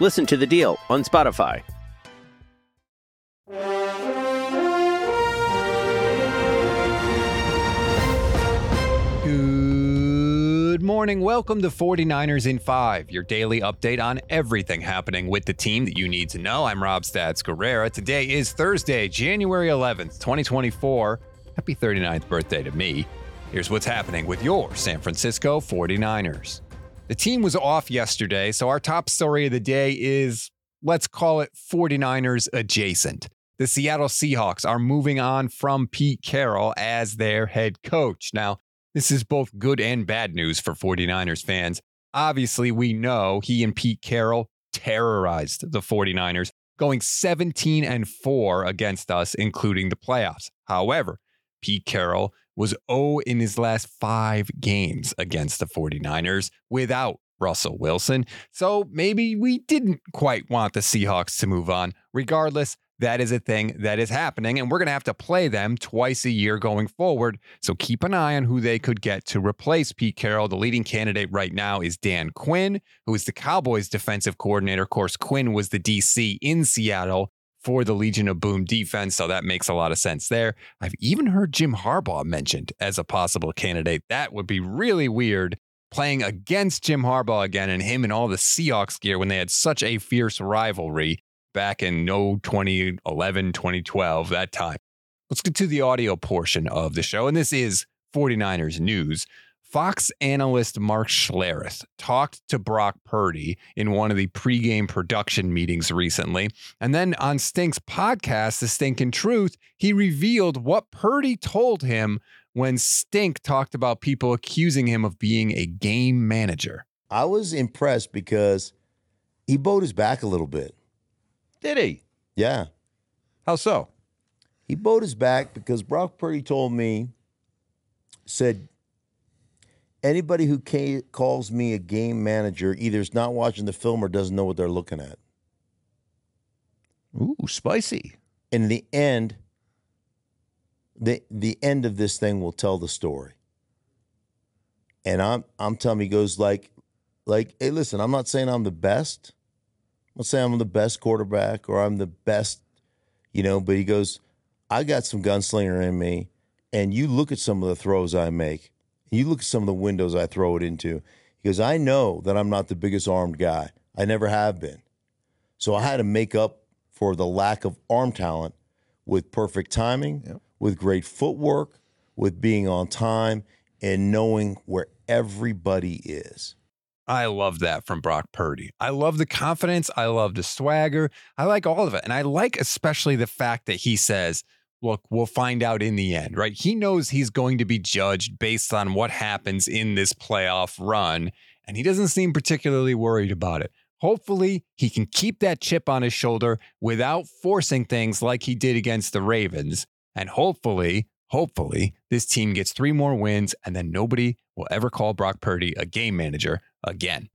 Listen to The Deal on Spotify. Good morning. Welcome to 49ers in 5, your daily update on everything happening with the team that you need to know. I'm Rob Stats Guerrera. Today is Thursday, January 11th, 2024. Happy 39th birthday to me. Here's what's happening with your San Francisco 49ers. The team was off yesterday, so our top story of the day is let's call it 49ers adjacent. The Seattle Seahawks are moving on from Pete Carroll as their head coach. Now, this is both good and bad news for 49ers fans. Obviously, we know he and Pete Carroll terrorized the 49ers, going 17 and 4 against us, including the playoffs. However, Pete Carroll was 0 in his last five games against the 49ers without Russell Wilson. So maybe we didn't quite want the Seahawks to move on. Regardless, that is a thing that is happening, and we're going to have to play them twice a year going forward. So keep an eye on who they could get to replace Pete Carroll. The leading candidate right now is Dan Quinn, who is the Cowboys defensive coordinator. Of course, Quinn was the DC in Seattle for the Legion of Boom defense, so that makes a lot of sense there. I've even heard Jim Harbaugh mentioned as a possible candidate. That would be really weird playing against Jim Harbaugh again and him in all the Seahawks gear when they had such a fierce rivalry back in no 2011, 2012, that time. Let's get to the audio portion of the show. And this is 49ers news. Fox analyst Mark Schlereth talked to Brock Purdy in one of the pregame production meetings recently. And then on Stink's podcast, The Stinkin' Truth, he revealed what Purdy told him when Stink talked about people accusing him of being a game manager. I was impressed because he bowed his back a little bit. Did he? Yeah. How so? He bowed his back because Brock Purdy told me, said, anybody who ca- calls me a game manager either is not watching the film or doesn't know what they're looking at. Ooh, spicy. In the end, the the end of this thing will tell the story. And I'm I'm telling he goes like, like, hey, listen, I'm not saying I'm the best. I'm not saying I'm the best quarterback or I'm the best, you know, but he goes, I got some gunslinger in me. And you look at some of the throws I make, you look at some of the windows I throw it into. He goes, I know that I'm not the biggest armed guy. I never have been. So I had to make up for the lack of arm talent with perfect timing, with great footwork, with being on time, and knowing where everybody is. I love that from Brock Purdy. I love the confidence. I love the swagger. I like all of it. And I like especially the fact that he says, look, we'll find out in the end, right? He knows he's going to be judged based on what happens in this playoff run. And he doesn't seem particularly worried about it. Hopefully, he can keep that chip on his shoulder without forcing things like he did against the Ravens. And hopefully, hopefully, this team gets three more wins and then nobody will ever call Brock Purdy a game manager again.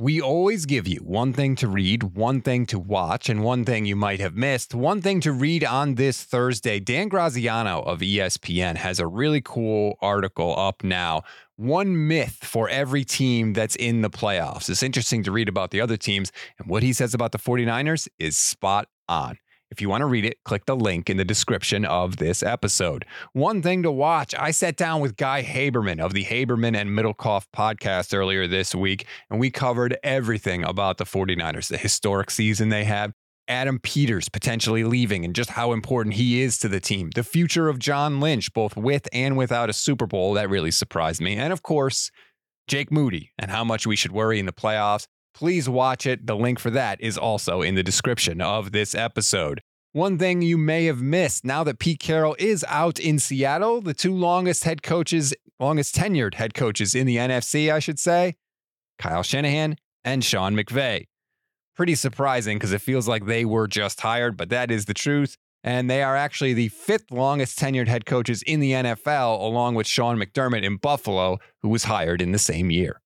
We always give you one thing to read, one thing to watch, and one thing you might have missed. One thing to read on this Thursday Dan Graziano of ESPN has a really cool article up now. One myth for every team that's in the playoffs. It's interesting to read about the other teams, and what he says about the 49ers is spot on. If you want to read it, click the link in the description of this episode. One thing to watch I sat down with Guy Haberman of the Haberman and Middlekauff podcast earlier this week, and we covered everything about the 49ers, the historic season they have, Adam Peters potentially leaving, and just how important he is to the team, the future of John Lynch, both with and without a Super Bowl. That really surprised me. And of course, Jake Moody and how much we should worry in the playoffs. Please watch it. The link for that is also in the description of this episode. One thing you may have missed now that Pete Carroll is out in Seattle, the two longest head coaches, longest tenured head coaches in the NFC, I should say, Kyle Shanahan and Sean McVay. Pretty surprising because it feels like they were just hired, but that is the truth. And they are actually the fifth longest tenured head coaches in the NFL, along with Sean McDermott in Buffalo, who was hired in the same year.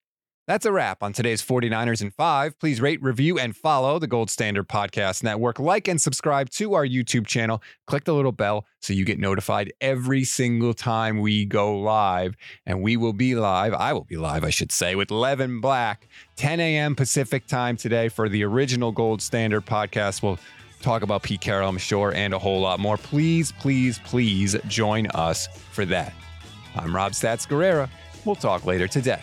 That's a wrap on today's 49ers in 5. Please rate, review, and follow the Gold Standard Podcast Network. Like and subscribe to our YouTube channel. Click the little bell so you get notified every single time we go live. And we will be live, I will be live, I should say, with Levin Black, 10 a.m. Pacific time today for the original Gold Standard Podcast. We'll talk about Pete Carroll, I'm sure, and a whole lot more. Please, please, please join us for that. I'm Rob Stats Guerrera. We'll talk later today.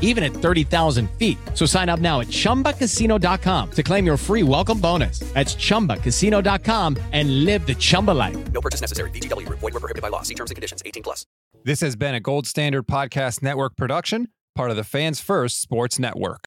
even at 30,000 feet. So sign up now at chumbacasino.com to claim your free welcome bonus. That's chumbacasino.com and live the Chumba life. No purchase necessary. VGW Group. Void were prohibited by law. See terms and conditions. 18 plus. This has been a Gold Standard Podcast Network production, part of the Fans First Sports Network.